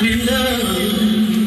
We love.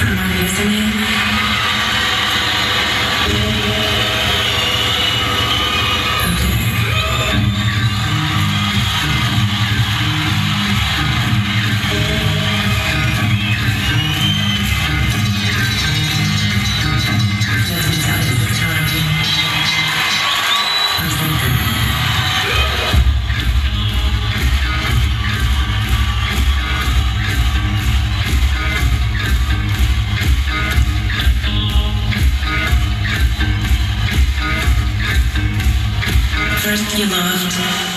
Somebody listening? you loved.